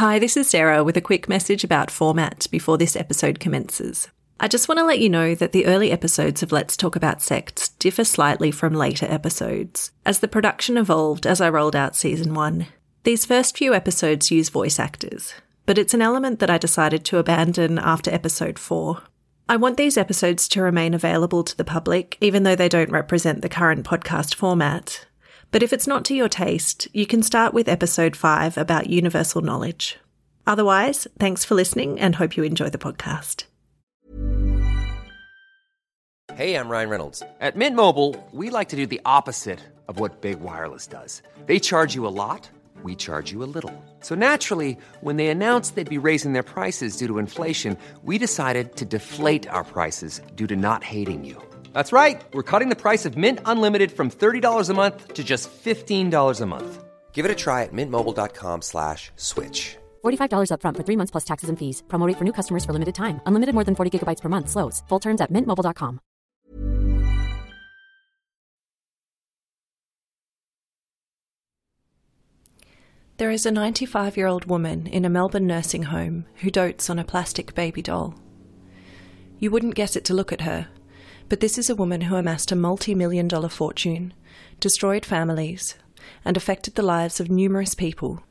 Hi, this is Sarah with a quick message about format before this episode commences. I just want to let you know that the early episodes of Let's Talk About Sects differ slightly from later episodes, as the production evolved as I rolled out season one. These first few episodes use voice actors, but it's an element that I decided to abandon after episode four. I want these episodes to remain available to the public, even though they don't represent the current podcast format. But if it's not to your taste, you can start with episode 5 about universal knowledge. Otherwise, thanks for listening and hope you enjoy the podcast. Hey, I'm Ryan Reynolds. At Mint Mobile, we like to do the opposite of what Big Wireless does. They charge you a lot, we charge you a little. So naturally, when they announced they'd be raising their prices due to inflation, we decided to deflate our prices due to not hating you. That's right. We're cutting the price of Mint Unlimited from $30 a month to just $15 a month. Give it a try at mintmobile.com slash switch. $45 upfront for three months plus taxes and fees. Promote for new customers for limited time. Unlimited more than 40 gigabytes per month. Slows. Full terms at mintmobile.com. There is a 95 year old woman in a Melbourne nursing home who dotes on a plastic baby doll. You wouldn't guess it to look at her, but this is a woman who amassed a multi million dollar fortune, destroyed families, and affected the lives of numerous people.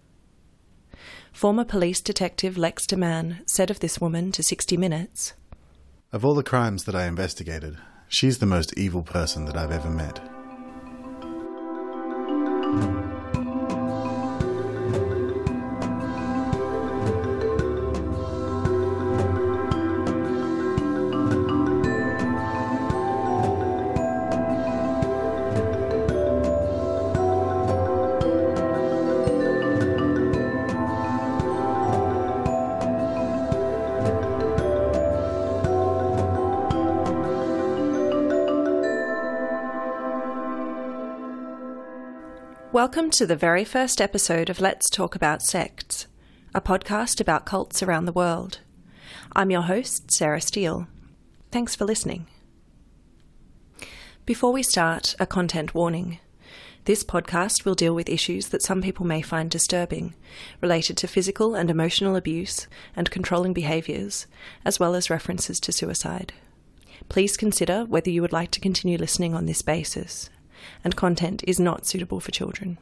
Former police detective Lex de Man said of this woman to 60 Minutes Of all the crimes that I investigated, she's the most evil person that I've ever met. Welcome to the very first episode of Let's Talk About Sects, a podcast about cults around the world. I'm your host, Sarah Steel. Thanks for listening. Before we start, a content warning. This podcast will deal with issues that some people may find disturbing, related to physical and emotional abuse and controlling behaviours, as well as references to suicide. Please consider whether you would like to continue listening on this basis and content is not suitable for children.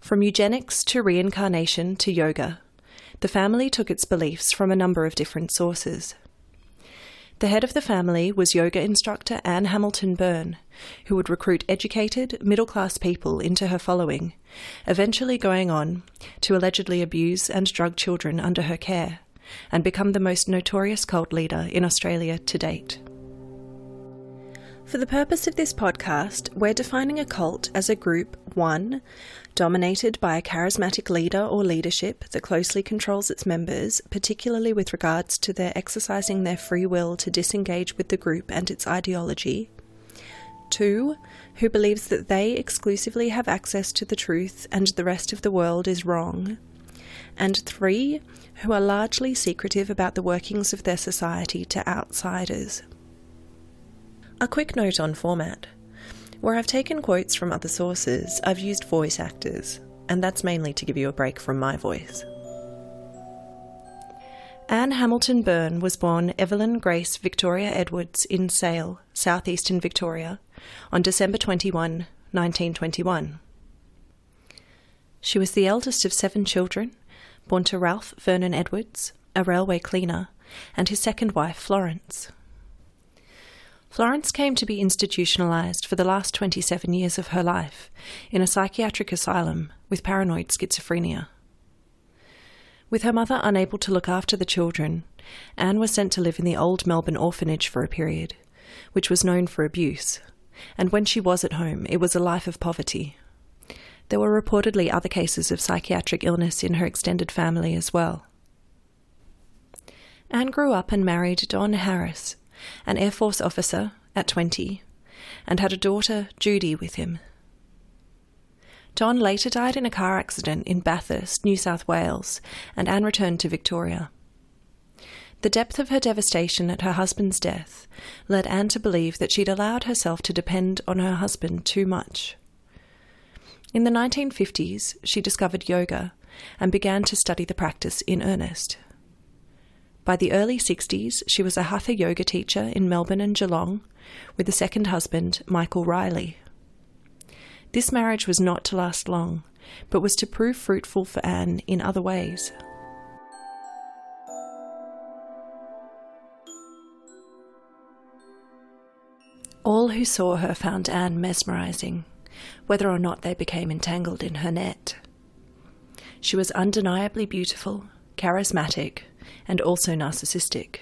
From eugenics to reincarnation to yoga, the family took its beliefs from a number of different sources. The head of the family was yoga instructor Anne Hamilton Byrne, who would recruit educated, middle class people into her following, eventually going on to allegedly abuse and drug children under her care, and become the most notorious cult leader in Australia to date. For the purpose of this podcast, we're defining a cult as a group 1. dominated by a charismatic leader or leadership that closely controls its members, particularly with regards to their exercising their free will to disengage with the group and its ideology. 2. Who believes that they exclusively have access to the truth and the rest of the world is wrong. And 3. Who are largely secretive about the workings of their society to outsiders. A quick note on format. Where I've taken quotes from other sources, I've used voice actors, and that's mainly to give you a break from my voice. Anne Hamilton Byrne was born Evelyn Grace Victoria Edwards in Sale, southeastern Victoria, on December 21, 1921. She was the eldest of seven children, born to Ralph Vernon Edwards, a railway cleaner, and his second wife, Florence. Florence came to be institutionalized for the last 27 years of her life in a psychiatric asylum with paranoid schizophrenia. With her mother unable to look after the children, Anne was sent to live in the old Melbourne orphanage for a period, which was known for abuse, and when she was at home, it was a life of poverty. There were reportedly other cases of psychiatric illness in her extended family as well. Anne grew up and married Don Harris, an Air Force officer at 20, and had a daughter, Judy, with him. Don later died in a car accident in Bathurst, New South Wales, and Anne returned to Victoria. The depth of her devastation at her husband's death led Anne to believe that she'd allowed herself to depend on her husband too much. In the 1950s, she discovered yoga and began to study the practice in earnest. By the early 60s, she was a hatha yoga teacher in Melbourne and Geelong with a second husband, Michael Riley. This marriage was not to last long, but was to prove fruitful for Anne in other ways. All who saw her found Anne mesmerising, whether or not they became entangled in her net. She was undeniably beautiful, charismatic, and also narcissistic.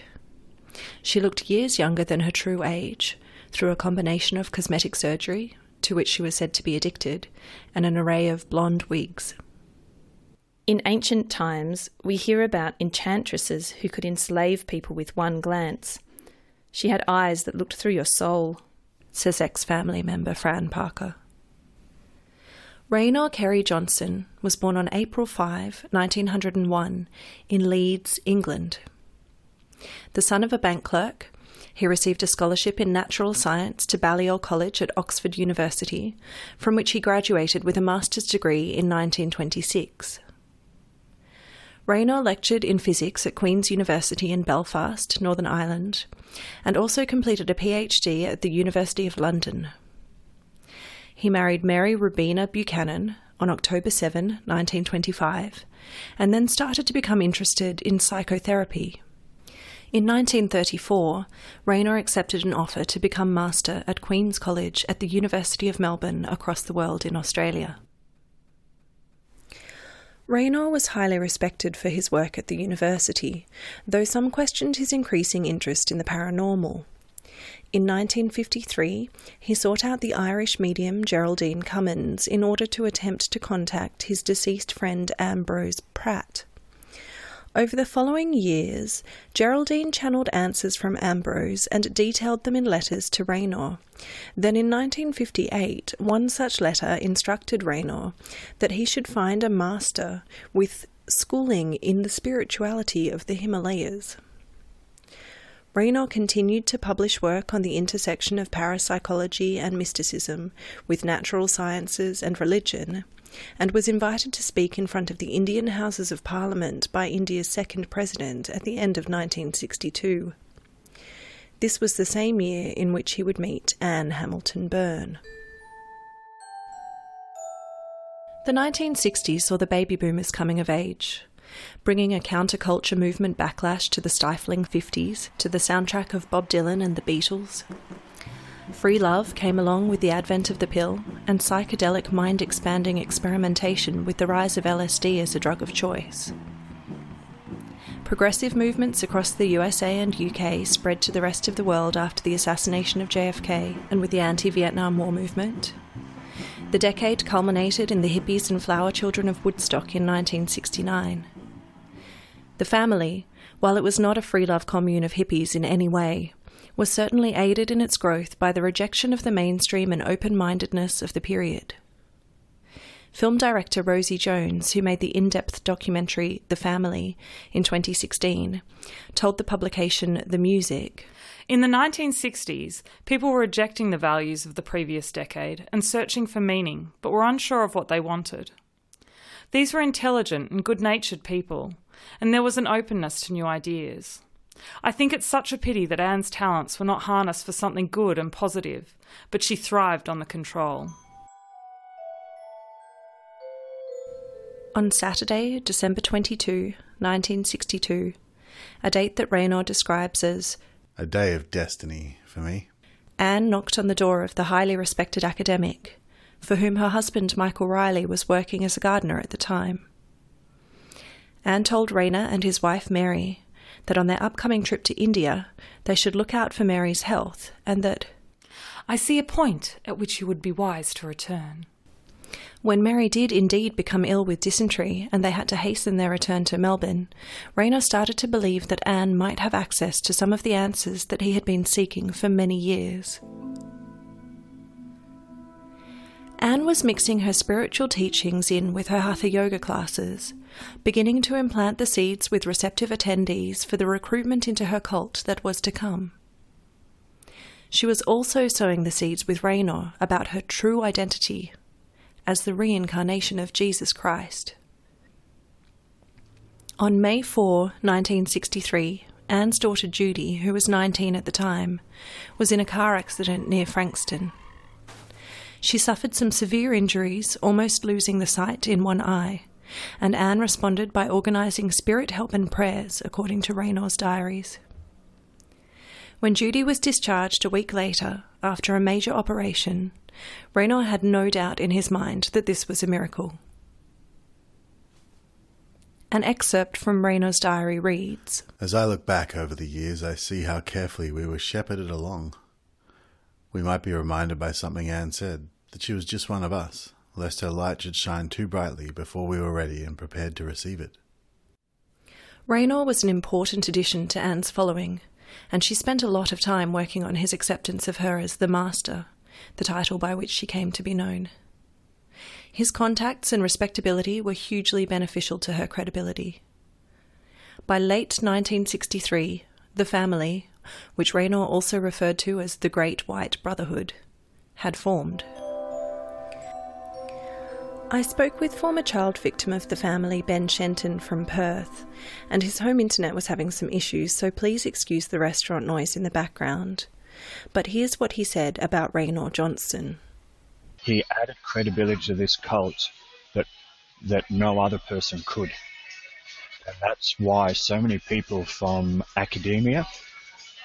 She looked years younger than her true age through a combination of cosmetic surgery, to which she was said to be addicted, and an array of blonde wigs. In ancient times, we hear about enchantresses who could enslave people with one glance. She had eyes that looked through your soul, says ex family member Fran Parker. Raynor Carey Johnson was born on April 5, 1901, in Leeds, England. The son of a bank clerk, he received a scholarship in natural science to Balliol College at Oxford University, from which he graduated with a master's degree in 1926. Raynor lectured in physics at Queen's University in Belfast, Northern Ireland, and also completed a PhD at the University of London. He married Mary Rubina Buchanan on October 7, 1925, and then started to become interested in psychotherapy. In 1934, Raynor accepted an offer to become master at Queen's College at the University of Melbourne across the world in Australia. Raynor was highly respected for his work at the university, though some questioned his increasing interest in the paranormal. In 1953, he sought out the Irish medium Geraldine Cummins in order to attempt to contact his deceased friend Ambrose Pratt. Over the following years, Geraldine channeled answers from Ambrose and detailed them in letters to Raynor. Then in 1958, one such letter instructed Raynor that he should find a master with schooling in the spirituality of the Himalayas. Raynor continued to publish work on the intersection of parapsychology and mysticism with natural sciences and religion, and was invited to speak in front of the Indian Houses of Parliament by India's second president at the end of 1962. This was the same year in which he would meet Anne Hamilton Byrne. The 1960s saw the baby boomers coming of age, bringing a counterculture movement backlash to the stifling 50s to the soundtrack of Bob Dylan and the Beatles. Free love came along with the advent of the pill, and psychedelic mind expanding experimentation with the rise of LSD as a drug of choice. Progressive movements across the USA and UK spread to the rest of the world after the assassination of JFK and with the anti Vietnam War movement. The decade culminated in the hippies and flower children of Woodstock in 1969. The family, while it was not a free love commune of hippies in any way, was certainly aided in its growth by the rejection of the mainstream and open mindedness of the period. Film director Rosie Jones, who made the in depth documentary The Family in 2016, told the publication The Music In the 1960s, people were rejecting the values of the previous decade and searching for meaning, but were unsure of what they wanted. These were intelligent and good natured people, and there was an openness to new ideas. I think it's such a pity that Anne's talents were not harnessed for something good and positive, but she thrived on the control. On Saturday, December 22, 1962, a date that Raynor describes as a day of destiny for me, Anne knocked on the door of the highly respected academic, for whom her husband Michael Riley was working as a gardener at the time. Anne told Raynor and his wife Mary that on their upcoming trip to India they should look out for Mary's health, and that I see a point at which you would be wise to return. When Mary did indeed become ill with dysentery and they had to hasten their return to Melbourne, Raynor started to believe that Anne might have access to some of the answers that he had been seeking for many years. Anne was mixing her spiritual teachings in with her hatha yoga classes, beginning to implant the seeds with receptive attendees for the recruitment into her cult that was to come. She was also sowing the seeds with Raynor about her true identity as the reincarnation of Jesus Christ. On May 4, 1963, Anne's daughter Judy, who was 19 at the time, was in a car accident near Frankston. She suffered some severe injuries, almost losing the sight in one eye, and Anne responded by organising spirit help and prayers, according to Raynor's diaries. When Judy was discharged a week later, after a major operation, Raynor had no doubt in his mind that this was a miracle. An excerpt from Raynor's diary reads As I look back over the years, I see how carefully we were shepherded along. We might be reminded by something Anne said that she was just one of us, lest her light should shine too brightly before we were ready and prepared to receive it. Raynor was an important addition to Anne's following, and she spent a lot of time working on his acceptance of her as the Master, the title by which she came to be known. His contacts and respectability were hugely beneficial to her credibility. By late 1963, the family, which Raynor also referred to as the Great White Brotherhood, had formed. I spoke with former child victim of the family, Ben Shenton from Perth, and his home internet was having some issues, so please excuse the restaurant noise in the background. But here's what he said about Raynor Johnson. he added credibility to this cult that that no other person could. And that's why so many people from academia,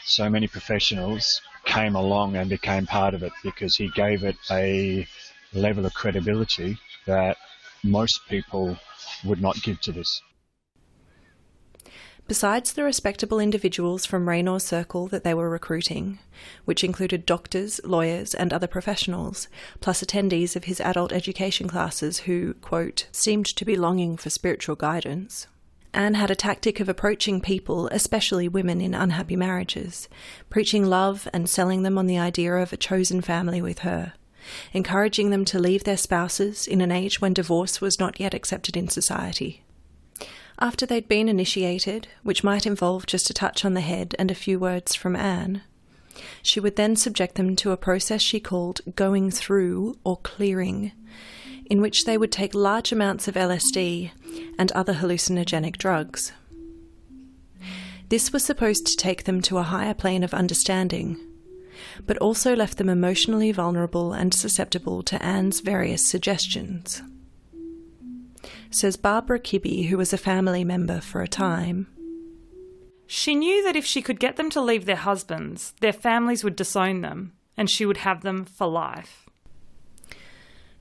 so many professionals came along and became part of it because he gave it a level of credibility that most people would not give to this. Besides the respectable individuals from Raynor's circle that they were recruiting, which included doctors, lawyers, and other professionals, plus attendees of his adult education classes who, quote, seemed to be longing for spiritual guidance, Anne had a tactic of approaching people, especially women in unhappy marriages, preaching love and selling them on the idea of a chosen family with her, encouraging them to leave their spouses in an age when divorce was not yet accepted in society. After they'd been initiated, which might involve just a touch on the head and a few words from Anne, she would then subject them to a process she called going through or clearing, in which they would take large amounts of LSD and other hallucinogenic drugs. This was supposed to take them to a higher plane of understanding, but also left them emotionally vulnerable and susceptible to Anne's various suggestions says Barbara Kibbe, who was a family member for a time. She knew that if she could get them to leave their husbands, their families would disown them, and she would have them for life.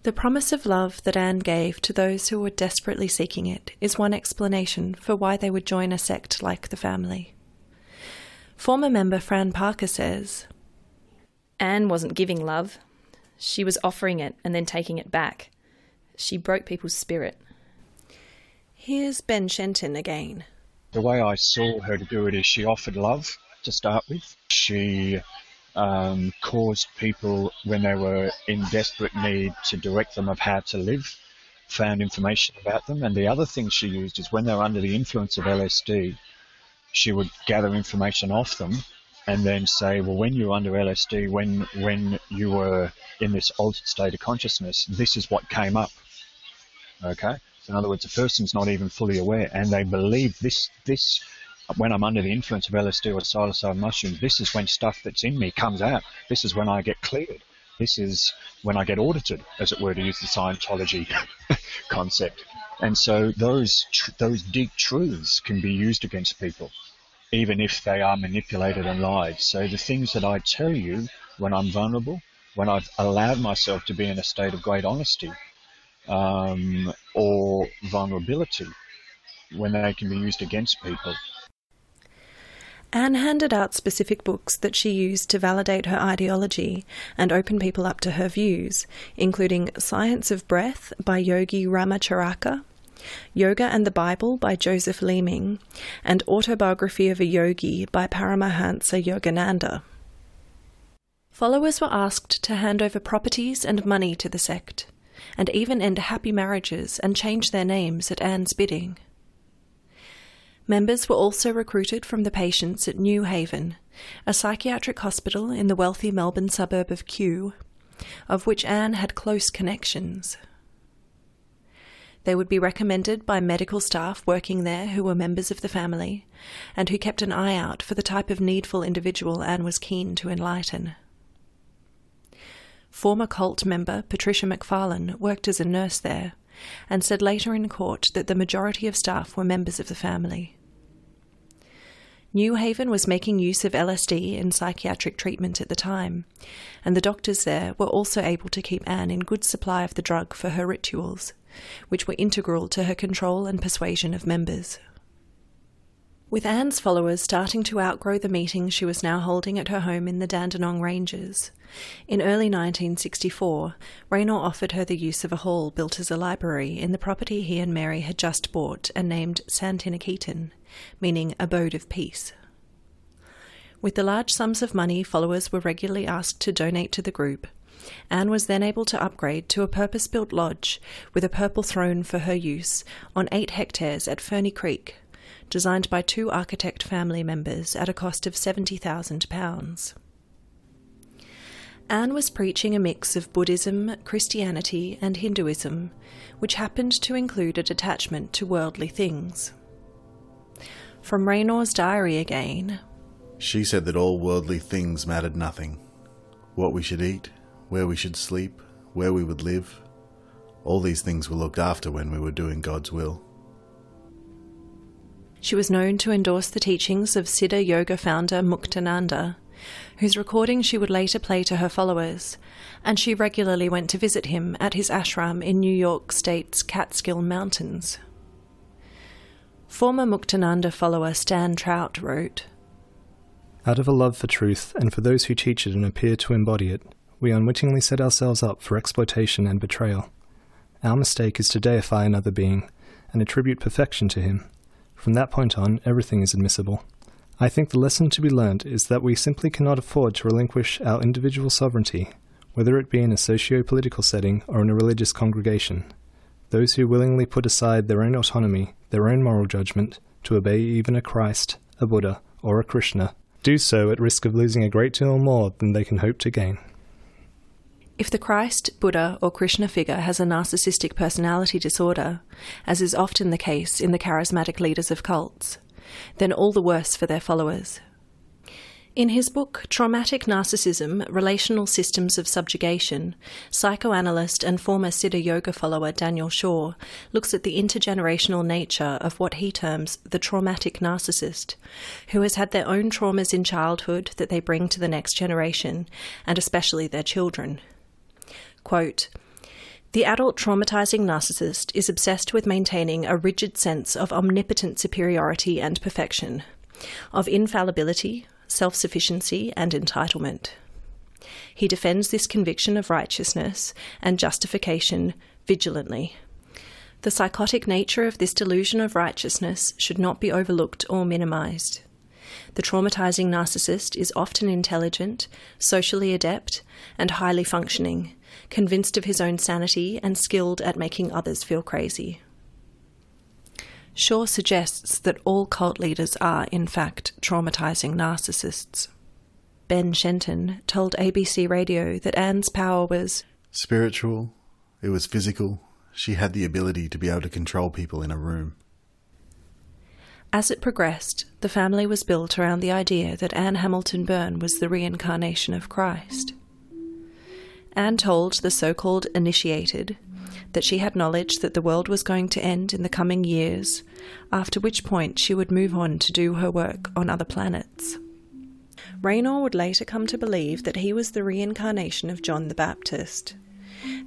The promise of love that Anne gave to those who were desperately seeking it is one explanation for why they would join a sect like the family. Former member Fran Parker says Anne wasn't giving love, she was offering it and then taking it back. She broke people's spirit. Here's Ben Shenton again. The way I saw her to do it is she offered love to start with. She um, caused people, when they were in desperate need, to direct them of how to live, found information about them. And the other thing she used is when they were under the influence of LSD, she would gather information off them and then say, well, when you were under LSD, when when you were in this altered state of consciousness, this is what came up. Okay, in other words, the person's not even fully aware, and they believe this this when I'm under the influence of LSD or psilocybin mushrooms, this is when stuff that's in me comes out. This is when I get cleared. This is when I get audited, as it were, to use the Scientology concept. And so those those deep truths can be used against people, even if they are manipulated and lied. So the things that I tell you when I'm vulnerable, when I've allowed myself to be in a state of great honesty, um, or vulnerability when they can be used against people. Anne handed out specific books that she used to validate her ideology and open people up to her views, including Science of Breath by Yogi Ramacharaka, Yoga and the Bible by Joseph Leeming, and Autobiography of a Yogi by Paramahansa Yogananda. Followers were asked to hand over properties and money to the sect and even end happy marriages and change their names at Anne's bidding. Members were also recruited from the patients at New Haven, a psychiatric hospital in the wealthy Melbourne suburb of Kew, of which Anne had close connections. They would be recommended by medical staff working there who were members of the family and who kept an eye out for the type of needful individual Anne was keen to enlighten. Former cult member Patricia McFarlane worked as a nurse there and said later in court that the majority of staff were members of the family. New Haven was making use of LSD in psychiatric treatment at the time, and the doctors there were also able to keep Anne in good supply of the drug for her rituals which were integral to her control and persuasion of members. With Anne's followers starting to outgrow the meetings she was now holding at her home in the Dandenong Ranges, in early 1964, Raynor offered her the use of a hall built as a library in the property he and Mary had just bought and named Santiniketan, meaning abode of peace. With the large sums of money followers were regularly asked to donate to the group, Anne was then able to upgrade to a purpose built lodge with a purple throne for her use on eight hectares at Ferny Creek, designed by two architect family members at a cost of £70,000. Anne was preaching a mix of Buddhism, Christianity, and Hinduism, which happened to include a detachment to worldly things. From Raynor's diary again. She said that all worldly things mattered nothing. What we should eat, where we should sleep, where we would live. All these things were looked after when we were doing God's will. She was known to endorse the teachings of Siddha Yoga founder Muktananda, whose recordings she would later play to her followers, and she regularly went to visit him at his ashram in New York State's Catskill Mountains. Former Muktananda follower Stan Trout wrote Out of a love for truth and for those who teach it and appear to embody it, we unwittingly set ourselves up for exploitation and betrayal. Our mistake is to deify another being and attribute perfection to him. From that point on, everything is admissible. I think the lesson to be learnt is that we simply cannot afford to relinquish our individual sovereignty, whether it be in a socio political setting or in a religious congregation. Those who willingly put aside their own autonomy, their own moral judgment, to obey even a Christ, a Buddha, or a Krishna, do so at risk of losing a great deal more than they can hope to gain. If the Christ, Buddha, or Krishna figure has a narcissistic personality disorder, as is often the case in the charismatic leaders of cults, then all the worse for their followers. In his book Traumatic Narcissism Relational Systems of Subjugation, psychoanalyst and former Siddha Yoga follower Daniel Shaw looks at the intergenerational nature of what he terms the traumatic narcissist, who has had their own traumas in childhood that they bring to the next generation, and especially their children. Quote, the adult traumatizing narcissist is obsessed with maintaining a rigid sense of omnipotent superiority and perfection, of infallibility, self sufficiency, and entitlement. He defends this conviction of righteousness and justification vigilantly. The psychotic nature of this delusion of righteousness should not be overlooked or minimized. The traumatizing narcissist is often intelligent, socially adept, and highly functioning, convinced of his own sanity and skilled at making others feel crazy. Shaw suggests that all cult leaders are, in fact, traumatizing narcissists. Ben Shenton told ABC Radio that Anne's power was spiritual, it was physical. She had the ability to be able to control people in a room. As it progressed, the family was built around the idea that Anne Hamilton Byrne was the reincarnation of Christ. Anne told the so called initiated that she had knowledge that the world was going to end in the coming years, after which point she would move on to do her work on other planets. Raynor would later come to believe that he was the reincarnation of John the Baptist.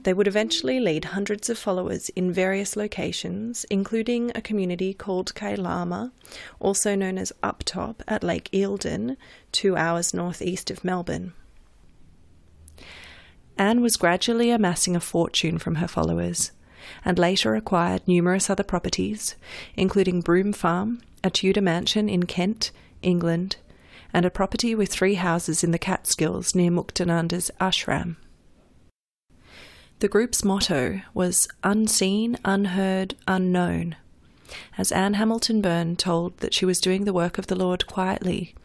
They would eventually lead hundreds of followers in various locations, including a community called Kailama, also known as Uptop, at Lake Eildon, two hours northeast of Melbourne. Anne was gradually amassing a fortune from her followers, and later acquired numerous other properties, including Broome Farm, a Tudor mansion in Kent, England, and a property with three houses in the Catskills near Muktananda's ashram. The group's motto was Unseen, Unheard, Unknown, as Anne Hamilton Byrne told that she was doing the work of the Lord quietly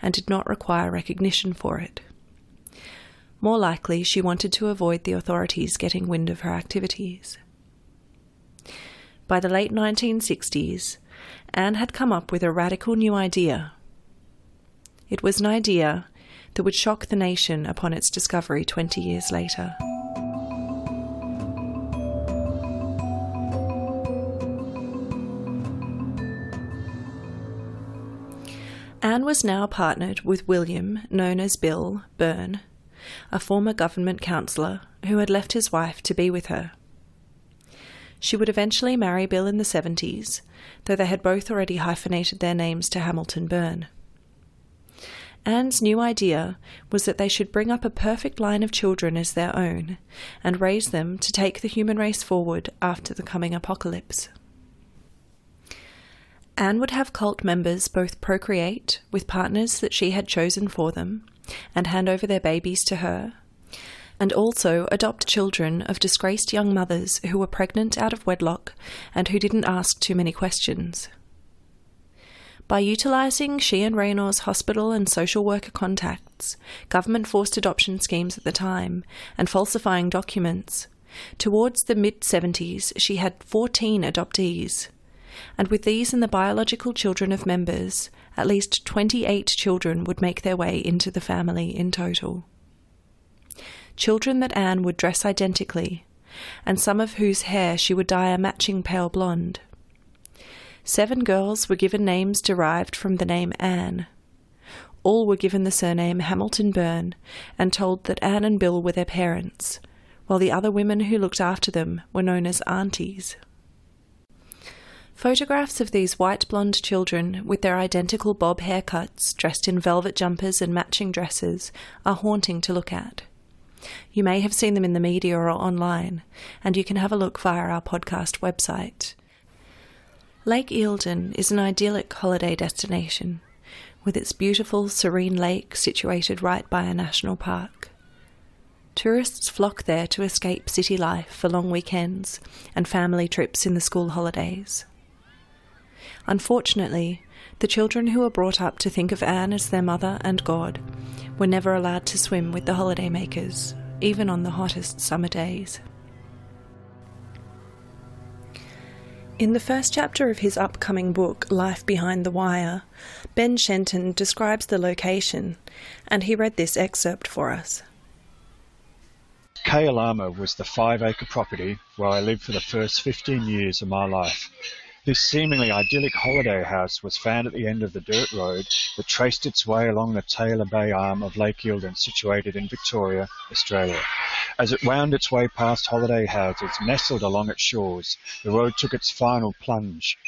and did not require recognition for it. More likely, she wanted to avoid the authorities getting wind of her activities. By the late 1960s, Anne had come up with a radical new idea. It was an idea that would shock the nation upon its discovery 20 years later. Anne was now partnered with William, known as Bill, Byrne, a former government councillor who had left his wife to be with her. She would eventually marry Bill in the 70s, though they had both already hyphenated their names to Hamilton Byrne. Anne's new idea was that they should bring up a perfect line of children as their own and raise them to take the human race forward after the coming apocalypse. Anne would have cult members both procreate with partners that she had chosen for them and hand over their babies to her, and also adopt children of disgraced young mothers who were pregnant out of wedlock and who didn't ask too many questions. By utilising she and Raynor's hospital and social worker contacts, government forced adoption schemes at the time, and falsifying documents, towards the mid 70s she had 14 adoptees and with these and the biological children of members, at least 28 children would make their way into the family in total. Children that Anne would dress identically, and some of whose hair she would dye a matching pale blonde. Seven girls were given names derived from the name Anne. All were given the surname Hamilton Byrne and told that Anne and Bill were their parents, while the other women who looked after them were known as aunties. Photographs of these white blonde children with their identical bob haircuts, dressed in velvet jumpers and matching dresses, are haunting to look at. You may have seen them in the media or online, and you can have a look via our podcast website. Lake Eildon is an idyllic holiday destination, with its beautiful, serene lake situated right by a national park. Tourists flock there to escape city life for long weekends and family trips in the school holidays. Unfortunately, the children who were brought up to think of Anne as their mother and God were never allowed to swim with the holidaymakers, even on the hottest summer days. In the first chapter of his upcoming book, Life Behind the Wire, Ben Shenton describes the location, and he read this excerpt for us. Kyalama was the five acre property where I lived for the first 15 years of my life. This seemingly idyllic holiday house was found at the end of the dirt road that traced its way along the Taylor Bay arm of Lake Eildon situated in Victoria, Australia. As it wound its way past holiday houses nestled along its shores, the road took its final plunge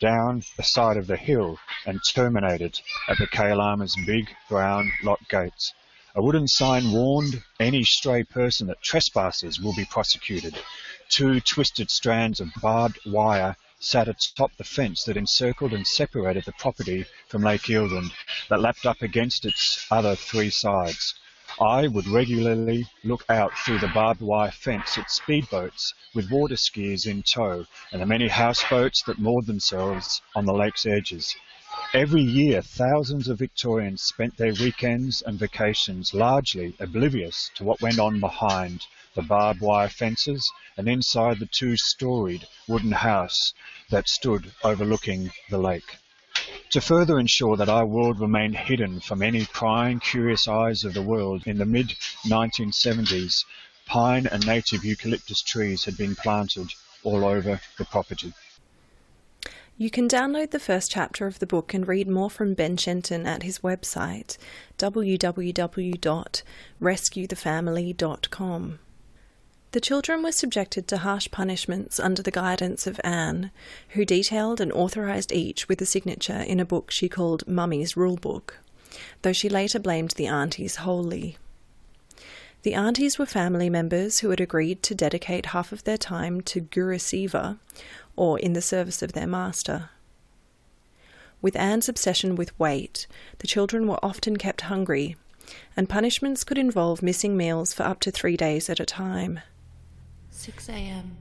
down the side of the hill and terminated at the Kyalama's big brown lock gates. A wooden sign warned any stray person that trespassers will be prosecuted. Two twisted strands of barbed wire sat atop the fence that encircled and separated the property from Lake Eildon that lapped up against its other three sides. I would regularly look out through the barbed wire fence at speedboats with water skiers in tow and the many houseboats that moored themselves on the lake's edges. Every year, thousands of Victorians spent their weekends and vacations largely oblivious to what went on behind the barbed wire fences and inside the two-storied wooden house that stood overlooking the lake. To further ensure that our world remained hidden from any prying, curious eyes of the world, in the mid 1970s, pine and native eucalyptus trees had been planted all over the property. You can download the first chapter of the book and read more from Ben Shenton at his website www.rescuethefamily.com. The children were subjected to harsh punishments under the guidance of Anne, who detailed and authorised each with a signature in a book she called Mummy's Rule Book, though she later blamed the aunties wholly. The aunties were family members who had agreed to dedicate half of their time to Guru or in the service of their master. With Anne's obsession with weight, the children were often kept hungry, and punishments could involve missing meals for up to three days at a time. 6 a.m.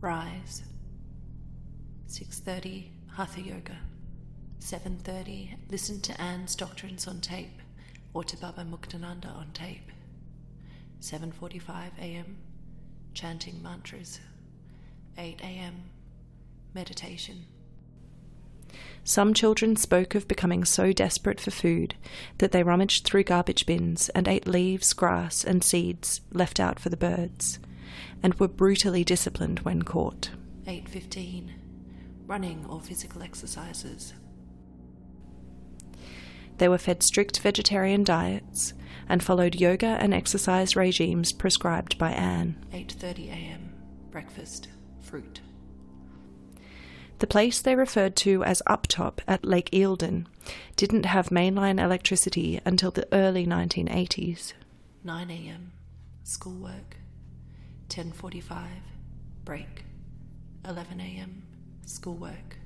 Rise. 6:30 Hatha Yoga. 7:30 Listen to Anne's doctrines on tape or to Baba Muktananda on tape. 7:45 a.m. Chanting mantras. 8 a.m. meditation. Some children spoke of becoming so desperate for food that they rummaged through garbage bins and ate leaves, grass, and seeds left out for the birds, and were brutally disciplined when caught. 8.15. Running or physical exercises. They were fed strict vegetarian diets and followed yoga and exercise regimes prescribed by Anne. 8:30 a.m. Breakfast, fruit. The place they referred to as Uptop at Lake Eildon didn't have mainline electricity until the early 1980s. 9 a.m. Schoolwork. 10:45 break. 11 a.m. Schoolwork.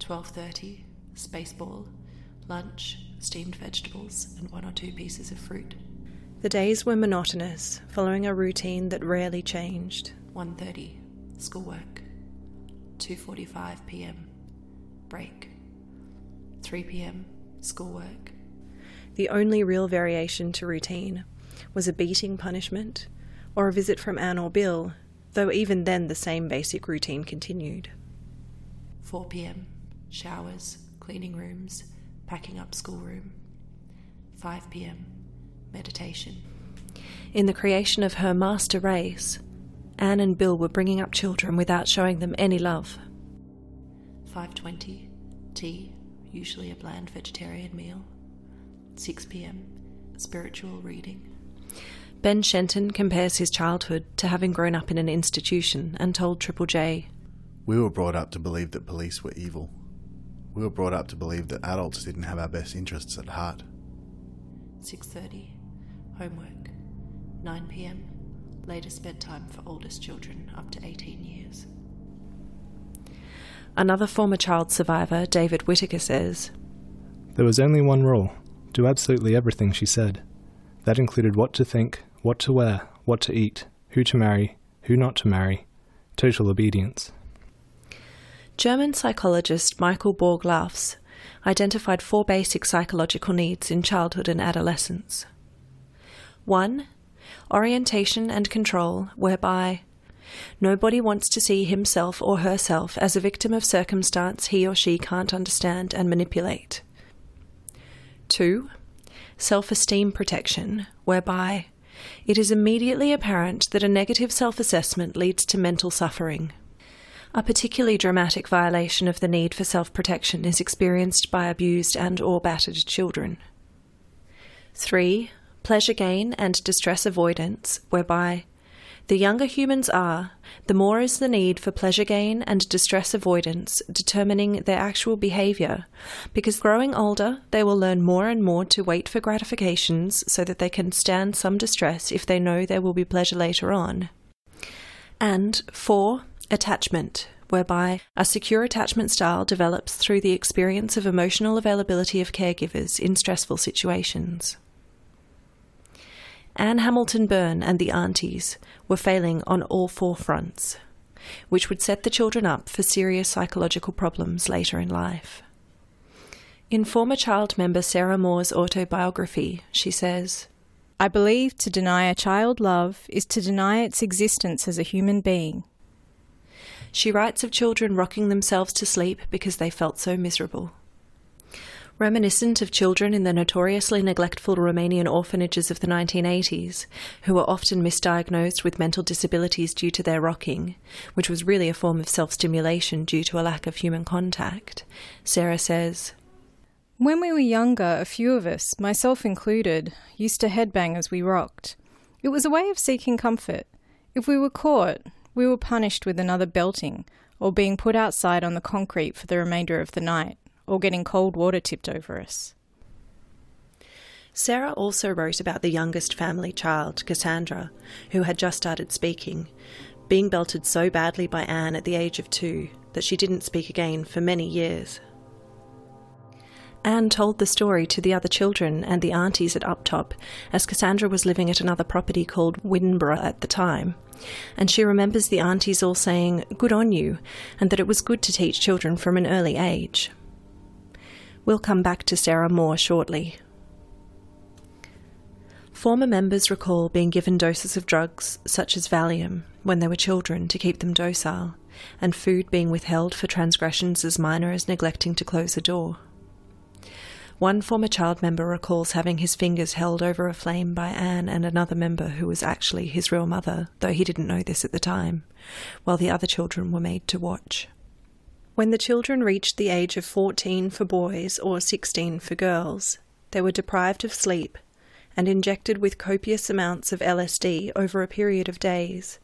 12:30 spaceball. Lunch, steamed vegetables, and one or two pieces of fruit. The days were monotonous, following a routine that rarely changed. 1:30 schoolwork. 2:45 p.m. break. 3 p.m. schoolwork. The only real variation to routine was a beating punishment or a visit from Anne or Bill, though even then the same basic routine continued. 4 p.m. showers, cleaning rooms, packing up schoolroom. 5 p.m. meditation. In the creation of her master race, Anne and Bill were bringing up children without showing them any love. 5:20 tea, usually a bland vegetarian meal. 6 p.m. spiritual reading. Ben Shenton compares his childhood to having grown up in an institution and told Triple J, We were brought up to believe that police were evil. We were brought up to believe that adults didn't have our best interests at heart. 6:30 homework. 9 p.m. latest bedtime for oldest children up to 18 years. Another former child survivor, David Whitaker, says, There was only one rule do absolutely everything she said. That included what to think, what to wear, what to eat, who to marry, who not to marry. Total obedience. German psychologist Michael Borg Laufs identified four basic psychological needs in childhood and adolescence. 1. Orientation and control, whereby nobody wants to see himself or herself as a victim of circumstance he or she can't understand and manipulate. 2. Self esteem protection, whereby it is immediately apparent that a negative self assessment leads to mental suffering. A particularly dramatic violation of the need for self-protection is experienced by abused and or battered children. 3. Pleasure gain and distress avoidance, whereby the younger humans are, the more is the need for pleasure gain and distress avoidance determining their actual behavior, because growing older, they will learn more and more to wait for gratifications so that they can stand some distress if they know there will be pleasure later on. And 4 attachment, whereby a secure attachment style develops through the experience of emotional availability of caregivers in stressful situations. Anne Hamilton Byrne and the aunties were failing on all four fronts, which would set the children up for serious psychological problems later in life. In former child member Sarah Moore's autobiography, she says, I believe to deny a child love is to deny its existence as a human being. She writes of children rocking themselves to sleep because they felt so miserable. Reminiscent of children in the notoriously neglectful Romanian orphanages of the 1980s, who were often misdiagnosed with mental disabilities due to their rocking, which was really a form of self stimulation due to a lack of human contact, Sarah says, When we were younger, a few of us, myself included, used to headbang as we rocked. It was a way of seeking comfort. If we were caught, we were punished with another belting, or being put outside on the concrete for the remainder of the night, or getting cold water tipped over us. Sarah also wrote about the youngest family child, Cassandra, who had just started speaking, being belted so badly by Anne at the age of two that she didn't speak again for many years. Anne told the story to the other children and the aunties at Uptop, as Cassandra was living at another property called Widdenborough at the time, and she remembers the aunties all saying, Good on you, and that it was good to teach children from an early age. We'll come back to Sarah Moore shortly. Former members recall being given doses of drugs, such as Valium, when they were children to keep them docile, and food being withheld for transgressions as minor as neglecting to close a door. One former child member recalls having his fingers held over a flame by Anne and another member who was actually his real mother, though he didn't know this at the time, while the other children were made to watch. When the children reached the age of 14 for boys or 16 for girls, they were deprived of sleep and injected with copious amounts of LSD over a period of days,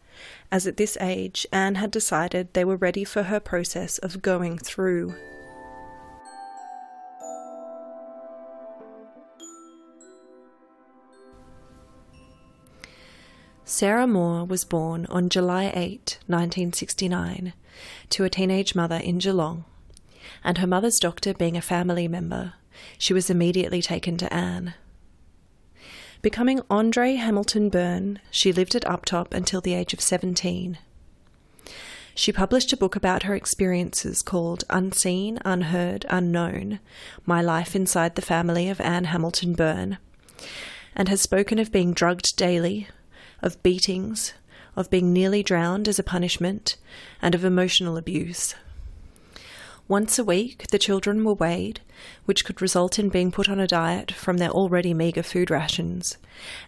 as at this age Anne had decided they were ready for her process of going through. Sarah Moore was born on July 8, 1969, to a teenage mother in Geelong, and her mother's doctor being a family member, she was immediately taken to Anne. Becoming Andre Hamilton Byrne, she lived at Uptop until the age of 17. She published a book about her experiences called Unseen, Unheard, Unknown My Life Inside the Family of Anne Hamilton Byrne, and has spoken of being drugged daily, of beatings, of being nearly drowned as a punishment, and of emotional abuse. Once a week, the children were weighed, which could result in being put on a diet from their already meagre food rations,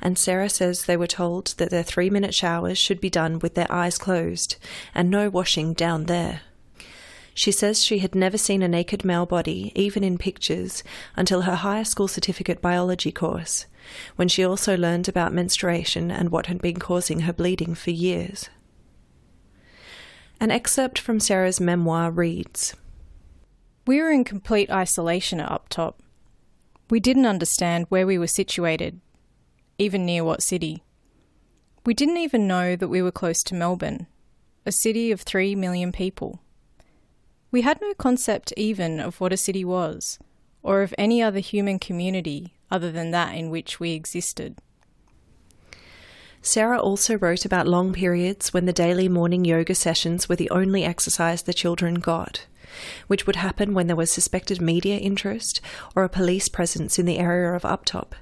and Sarah says they were told that their three minute showers should be done with their eyes closed and no washing down there. She says she had never seen a naked male body, even in pictures, until her higher school certificate biology course, when she also learned about menstruation and what had been causing her bleeding for years. An excerpt from Sarah's memoir reads We were in complete isolation at Uptop. We didn't understand where we were situated, even near what city. We didn't even know that we were close to Melbourne, a city of three million people. We had no concept even of what a city was, or of any other human community other than that in which we existed. Sarah also wrote about long periods when the daily morning yoga sessions were the only exercise the children got, which would happen when there was suspected media interest or a police presence in the area of Uptop,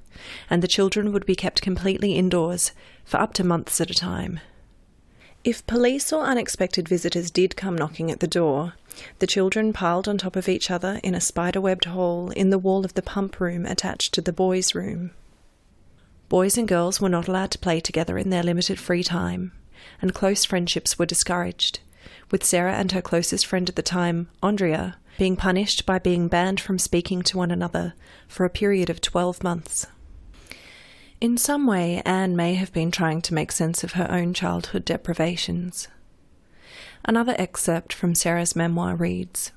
and the children would be kept completely indoors for up to months at a time. If police or unexpected visitors did come knocking at the door, the children piled on top of each other in a spider-webbed hole in the wall of the pump room attached to the boys' room. Boys and girls were not allowed to play together in their limited free time, and close friendships were discouraged, with Sarah and her closest friend at the time, Andrea, being punished by being banned from speaking to one another for a period of 12 months. In some way, Anne may have been trying to make sense of her own childhood deprivations. Another excerpt from Sarah's memoir reads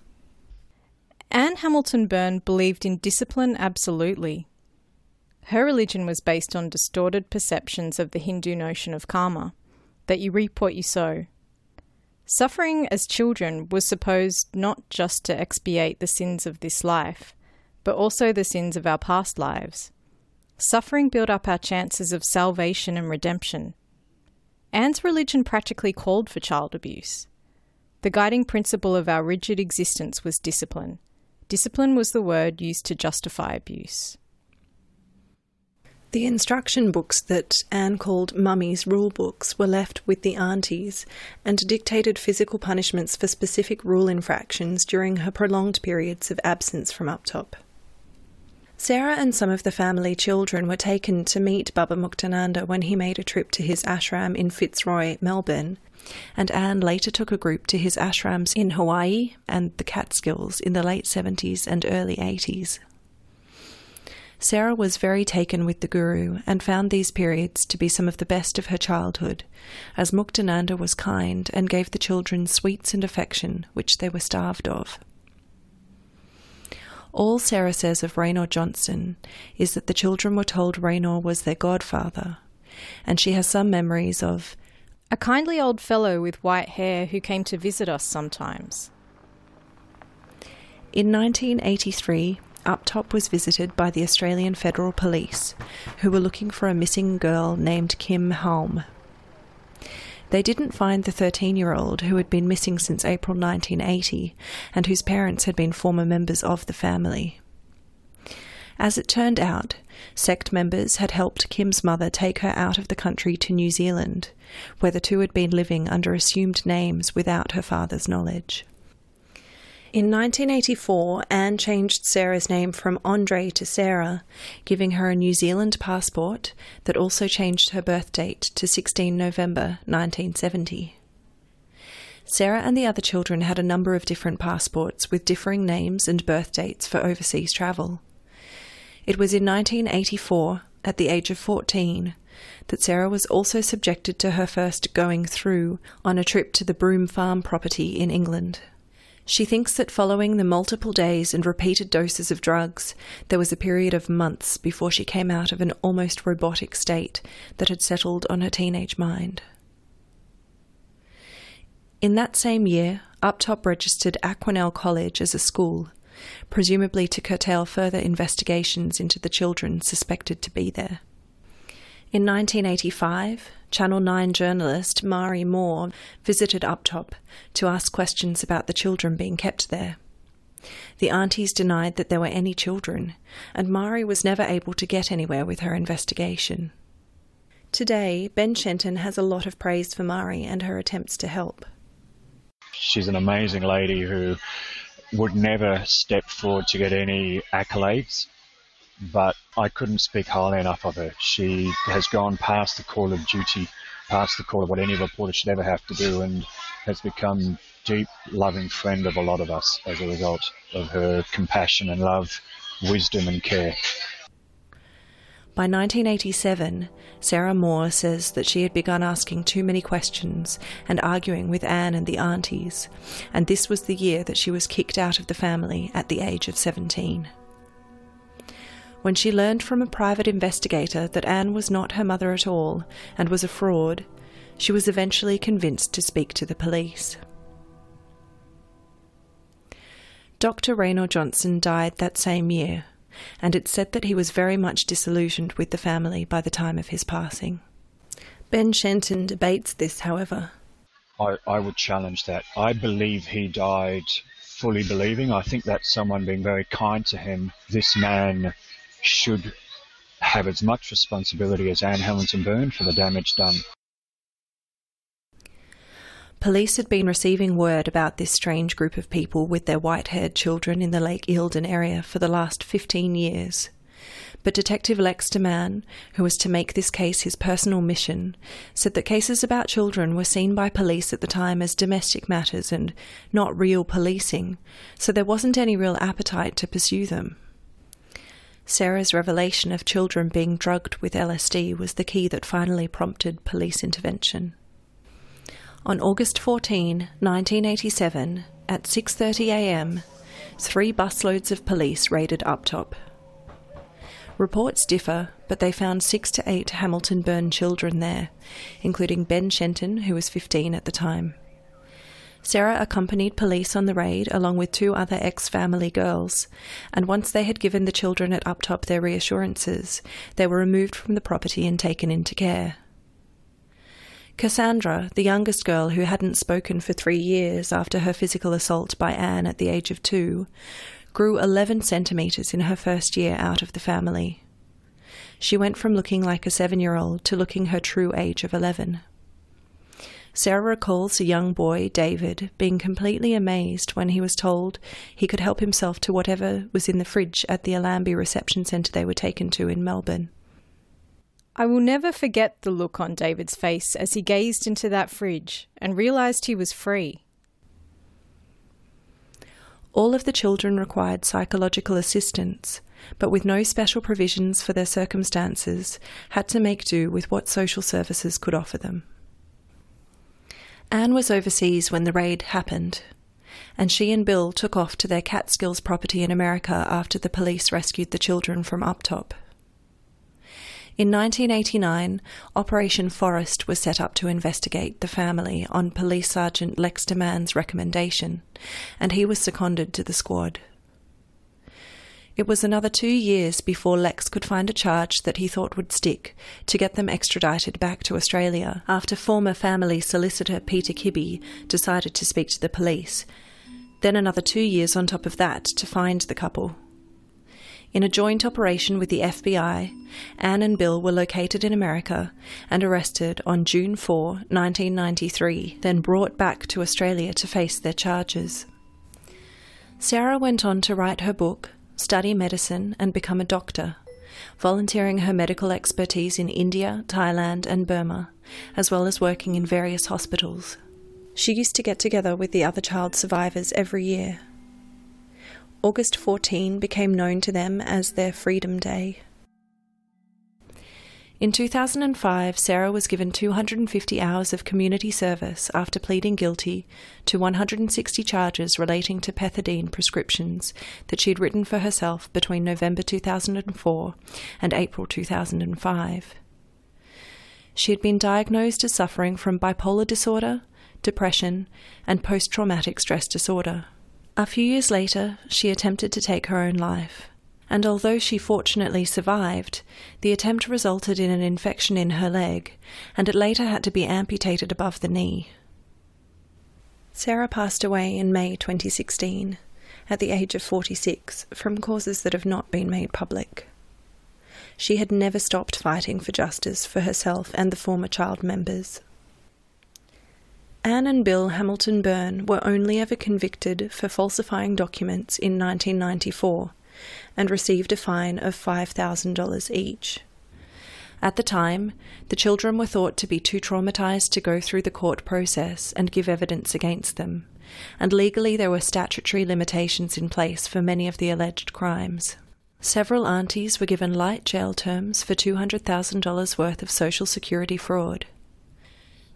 Anne Hamilton Byrne believed in discipline absolutely. Her religion was based on distorted perceptions of the Hindu notion of karma, that you reap what you sow. Suffering as children was supposed not just to expiate the sins of this life, but also the sins of our past lives. Suffering built up our chances of salvation and redemption. Anne's religion practically called for child abuse. The guiding principle of our rigid existence was discipline. Discipline was the word used to justify abuse. The instruction books that Anne called Mummy's rule books were left with the aunties and dictated physical punishments for specific rule infractions during her prolonged periods of absence from Uptop. Sarah and some of the family children were taken to meet Baba Muktananda when he made a trip to his ashram in Fitzroy, Melbourne, and Anne later took a group to his ashrams in Hawaii and the Catskills in the late 70s and early 80s. Sarah was very taken with the Guru and found these periods to be some of the best of her childhood, as Muktananda was kind and gave the children sweets and affection which they were starved of. All Sarah says of Raynor Johnson is that the children were told Raynor was their godfather, and she has some memories of a kindly old fellow with white hair who came to visit us sometimes. In 1983, Uptop was visited by the Australian Federal Police, who were looking for a missing girl named Kim Halm. They didn't find the 13 year old who had been missing since April 1980 and whose parents had been former members of the family. As it turned out, sect members had helped Kim's mother take her out of the country to New Zealand, where the two had been living under assumed names without her father's knowledge. In 1984, Anne changed Sarah's name from Andre to Sarah, giving her a New Zealand passport that also changed her birth date to 16 November 1970. Sarah and the other children had a number of different passports with differing names and birth dates for overseas travel. It was in 1984, at the age of 14, that Sarah was also subjected to her first going through on a trip to the Broome Farm property in England. She thinks that following the multiple days and repeated doses of drugs, there was a period of months before she came out of an almost robotic state that had settled on her teenage mind. In that same year, Uptop registered Aquanell College as a school, presumably to curtail further investigations into the children suspected to be there. In 1985, Channel 9 journalist Mari Moore visited Uptop to ask questions about the children being kept there. The aunties denied that there were any children, and Mari was never able to get anywhere with her investigation. Today, Ben Shenton has a lot of praise for Mari and her attempts to help. She's an amazing lady who would never step forward to get any accolades, but I couldn't speak highly enough of her. She has gone past the call of duty, past the call of what any reporter should ever have to do, and has become deep, loving friend of a lot of us as a result of her compassion and love, wisdom and care. By 1987, Sarah Moore says that she had begun asking too many questions and arguing with Anne and the aunties, and this was the year that she was kicked out of the family at the age of 17. When she learned from a private investigator that Anne was not her mother at all and was a fraud, she was eventually convinced to speak to the police. Dr. Raynor Johnson died that same year, and it's said that he was very much disillusioned with the family by the time of his passing. Ben Shenton debates this, however. I, I would challenge that. I believe he died fully believing. I think that's someone being very kind to him. This man should have as much responsibility as Anne Hamilton Byrne for the damage done. Police had been receiving word about this strange group of people with their white haired children in the Lake Eildon area for the last 15 years. But Detective Lex de Man, who was to make this case his personal mission, said that cases about children were seen by police at the time as domestic matters and not real policing, so there wasn't any real appetite to pursue them. Sarah's revelation of children being drugged with LSD was the key that finally prompted police intervention. On August 14, 1987, at 6:30 a.m., three busloads of police raided Uptop. Reports differ, but they found 6 to 8 Hamilton Byrne children there, including Ben Shenton, who was 15 at the time. Sarah accompanied police on the raid along with two other ex family girls, and once they had given the children at Uptop their reassurances, they were removed from the property and taken into care. Cassandra, the youngest girl who hadn't spoken for three years after her physical assault by Anne at the age of two, grew 11 centimetres in her first year out of the family. She went from looking like a seven year old to looking her true age of 11. Sarah recalls a young boy, David, being completely amazed when he was told he could help himself to whatever was in the fridge at the Allambie reception centre they were taken to in Melbourne. I will never forget the look on David's face as he gazed into that fridge and realised he was free. All of the children required psychological assistance, but with no special provisions for their circumstances, had to make do with what social services could offer them. Anne was overseas when the raid happened, and she and Bill took off to their Catskills property in America after the police rescued the children from Uptop. In 1989, Operation Forest was set up to investigate the family on Police Sergeant Lex de Man's recommendation, and he was seconded to the squad. It was another two years before Lex could find a charge that he thought would stick to get them extradited back to Australia after former family solicitor Peter Kibbe decided to speak to the police. Then another two years on top of that to find the couple. In a joint operation with the FBI, Anne and Bill were located in America and arrested on June 4, 1993, then brought back to Australia to face their charges. Sarah went on to write her book, study medicine, and become a doctor, volunteering her medical expertise in India, Thailand, and Burma, as well as working in various hospitals. She used to get together with the other child survivors every year August 14 became known to them as their Freedom Day. In 2005, Sarah was given 250 hours of community service after pleading guilty to 160 charges relating to pethidine prescriptions that she had written for herself between November 2004 and April 2005. She had been diagnosed as suffering from bipolar disorder, depression, and post traumatic stress disorder. A few years later, she attempted to take her own life, and although she fortunately survived, the attempt resulted in an infection in her leg, and it later had to be amputated above the knee. Sarah passed away in May 2016, at the age of 46, from causes that have not been made public. She had never stopped fighting for justice for herself and the former child members. Anne and Bill Hamilton Byrne were only ever convicted for falsifying documents in 1994 and received a fine of $5,000 each. At the time, the children were thought to be too traumatized to go through the court process and give evidence against them, and legally there were statutory limitations in place for many of the alleged crimes. Several aunties were given light jail terms for $200,000 worth of Social Security fraud.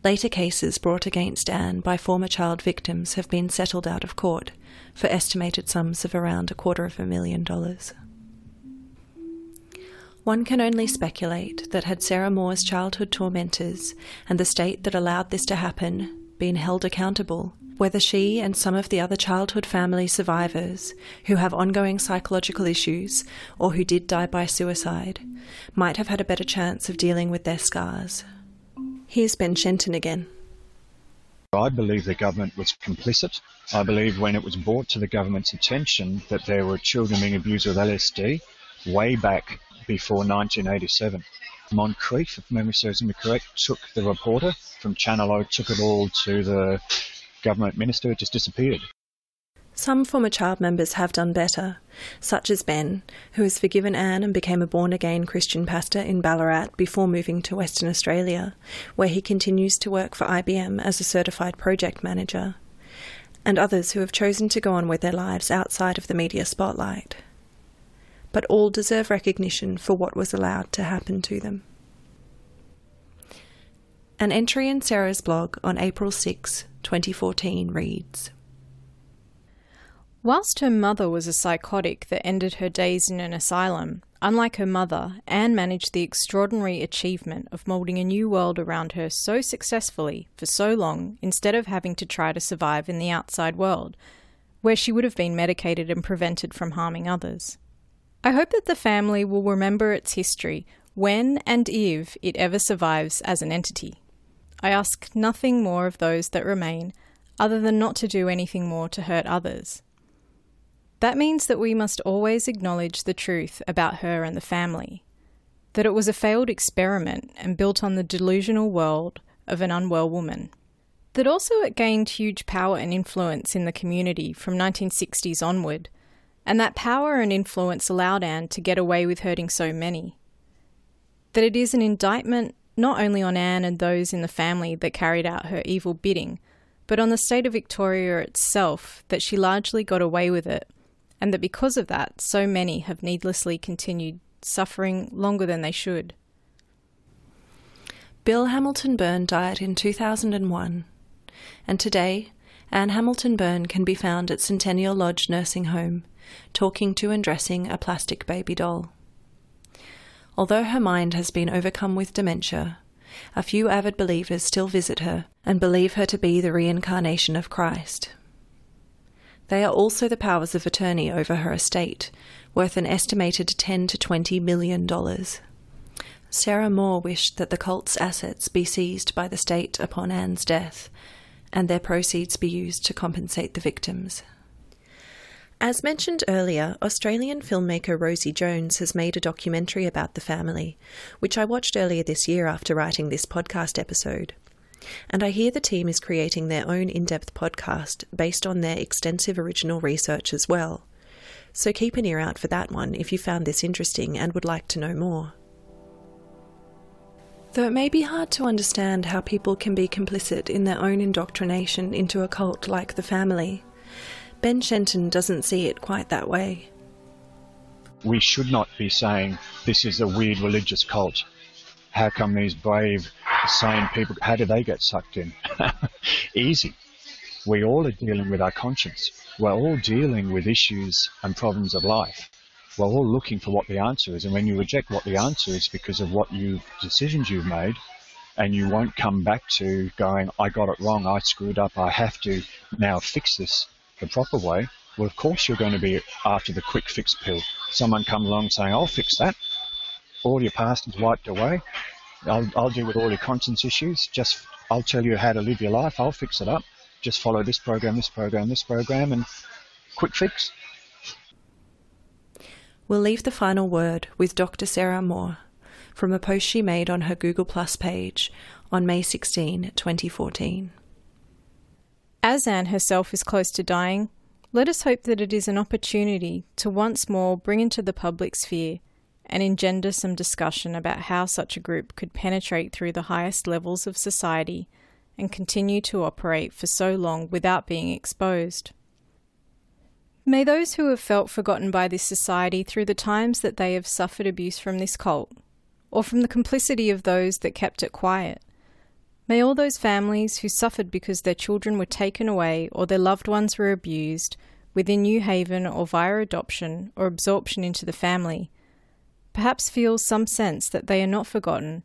Later cases brought against Anne by former child victims have been settled out of court for estimated sums of around a quarter of a million dollars. One can only speculate that had Sarah Moore's childhood tormentors and the state that allowed this to happen been held accountable, whether she and some of the other childhood family survivors who have ongoing psychological issues or who did die by suicide might have had a better chance of dealing with their scars. Here's Ben Shenton again. I believe the government was complicit. I believe when it was brought to the government's attention that there were children being abused with LSD way back before 1987. Moncrief, if memory serves me correct, took the reporter from Channel O, took it all to the government minister, it just disappeared. Some former child members have done better, such as Ben, who has forgiven Anne and became a born again Christian pastor in Ballarat before moving to Western Australia, where he continues to work for IBM as a certified project manager, and others who have chosen to go on with their lives outside of the media spotlight. But all deserve recognition for what was allowed to happen to them. An entry in Sarah's blog on April 6, 2014 reads Whilst her mother was a psychotic that ended her days in an asylum, unlike her mother, Anne managed the extraordinary achievement of moulding a new world around her so successfully for so long instead of having to try to survive in the outside world, where she would have been medicated and prevented from harming others. I hope that the family will remember its history when and if it ever survives as an entity. I ask nothing more of those that remain other than not to do anything more to hurt others. That means that we must always acknowledge the truth about her and the family that it was a failed experiment and built on the delusional world of an unwell woman. That also it gained huge power and influence in the community from 1960s onward, and that power and influence allowed Anne to get away with hurting so many. That it is an indictment not only on Anne and those in the family that carried out her evil bidding, but on the state of Victoria itself that she largely got away with it and that because of that, so many have needlessly continued suffering longer than they should. Bill Hamilton Byrne died in 2001, and today, Anne Hamilton Byrne can be found at Centennial Lodge Nursing Home, talking to and dressing a plastic baby doll. Although her mind has been overcome with dementia, a few avid believers still visit her and believe her to be the reincarnation of Christ. They are also the powers of attorney over her estate, worth an estimated 10 to 20 million dollars. Sarah Moore wished that the cult's assets be seized by the state upon Anne's death, and their proceeds be used to compensate the victims. As mentioned earlier, Australian filmmaker Rosie Jones has made a documentary about the family, which I watched earlier this year after writing this podcast episode. And I hear the team is creating their own in depth podcast based on their extensive original research as well. So keep an ear out for that one if you found this interesting and would like to know more. Though it may be hard to understand how people can be complicit in their own indoctrination into a cult like the family, Ben Shenton doesn't see it quite that way. We should not be saying this is a weird religious cult. How come these brave, sane people, how do they get sucked in? Easy. We all are dealing with our conscience. We're all dealing with issues and problems of life. We're all looking for what the answer is. And when you reject what the answer is because of what you decisions you've made, and you won't come back to going, I got it wrong, I screwed up, I have to now fix this the proper way, well, of course you're going to be after the quick fix pill. Someone comes along saying, I'll fix that. All your past is wiped away. I'll, I'll deal with all your conscience issues. Just, I'll tell you how to live your life. I'll fix it up. Just follow this program, this program, this program, and quick fix. We'll leave the final word with Dr. Sarah Moore from a post she made on her Google Plus page on May 16, 2014. As Anne herself is close to dying, let us hope that it is an opportunity to once more bring into the public sphere and engender some discussion about how such a group could penetrate through the highest levels of society and continue to operate for so long without being exposed. May those who have felt forgotten by this society through the times that they have suffered abuse from this cult, or from the complicity of those that kept it quiet, May all those families who suffered because their children were taken away or their loved ones were abused, within New Haven or via adoption or absorption into the family, perhaps feel some sense that they are not forgotten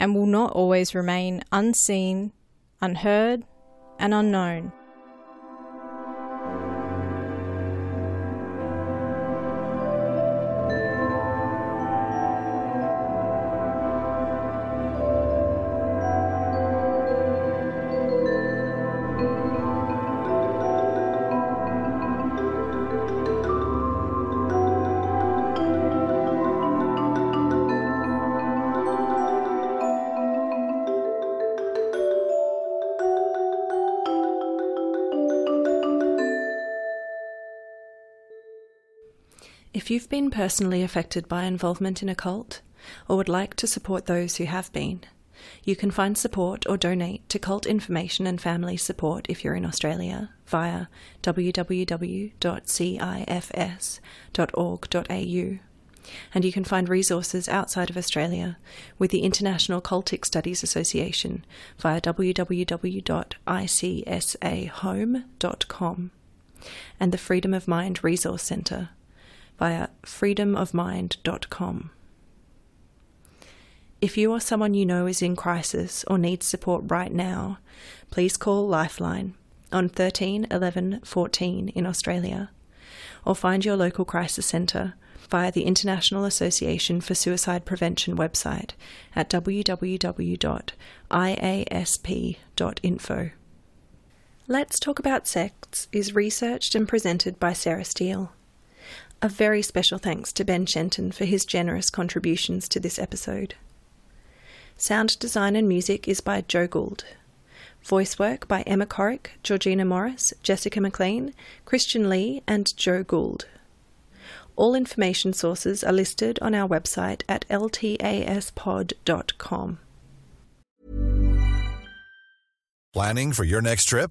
and will not always remain unseen, unheard, and unknown. You've been personally affected by involvement in a cult, or would like to support those who have been, you can find support or donate to cult information and family support if you're in Australia via www.cifs.org.au. And you can find resources outside of Australia with the International Cultic Studies Association via www.icsahome.com and the Freedom of Mind Resource Centre via freedomofmind.com. If you or someone you know is in crisis or needs support right now, please call Lifeline on 13 11 14 in Australia or find your local crisis centre via the International Association for Suicide Prevention website at www.iasp.info. Let's Talk About Sects is researched and presented by Sarah Steel. A very special thanks to Ben Shenton for his generous contributions to this episode. Sound design and music is by Joe Gould. Voice work by Emma Corrick, Georgina Morris, Jessica McLean, Christian Lee, and Joe Gould. All information sources are listed on our website at ltaspod.com. Planning for your next trip?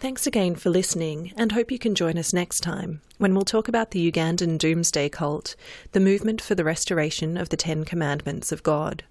Thanks again for listening, and hope you can join us next time when we'll talk about the Ugandan Doomsday Cult, the movement for the restoration of the Ten Commandments of God.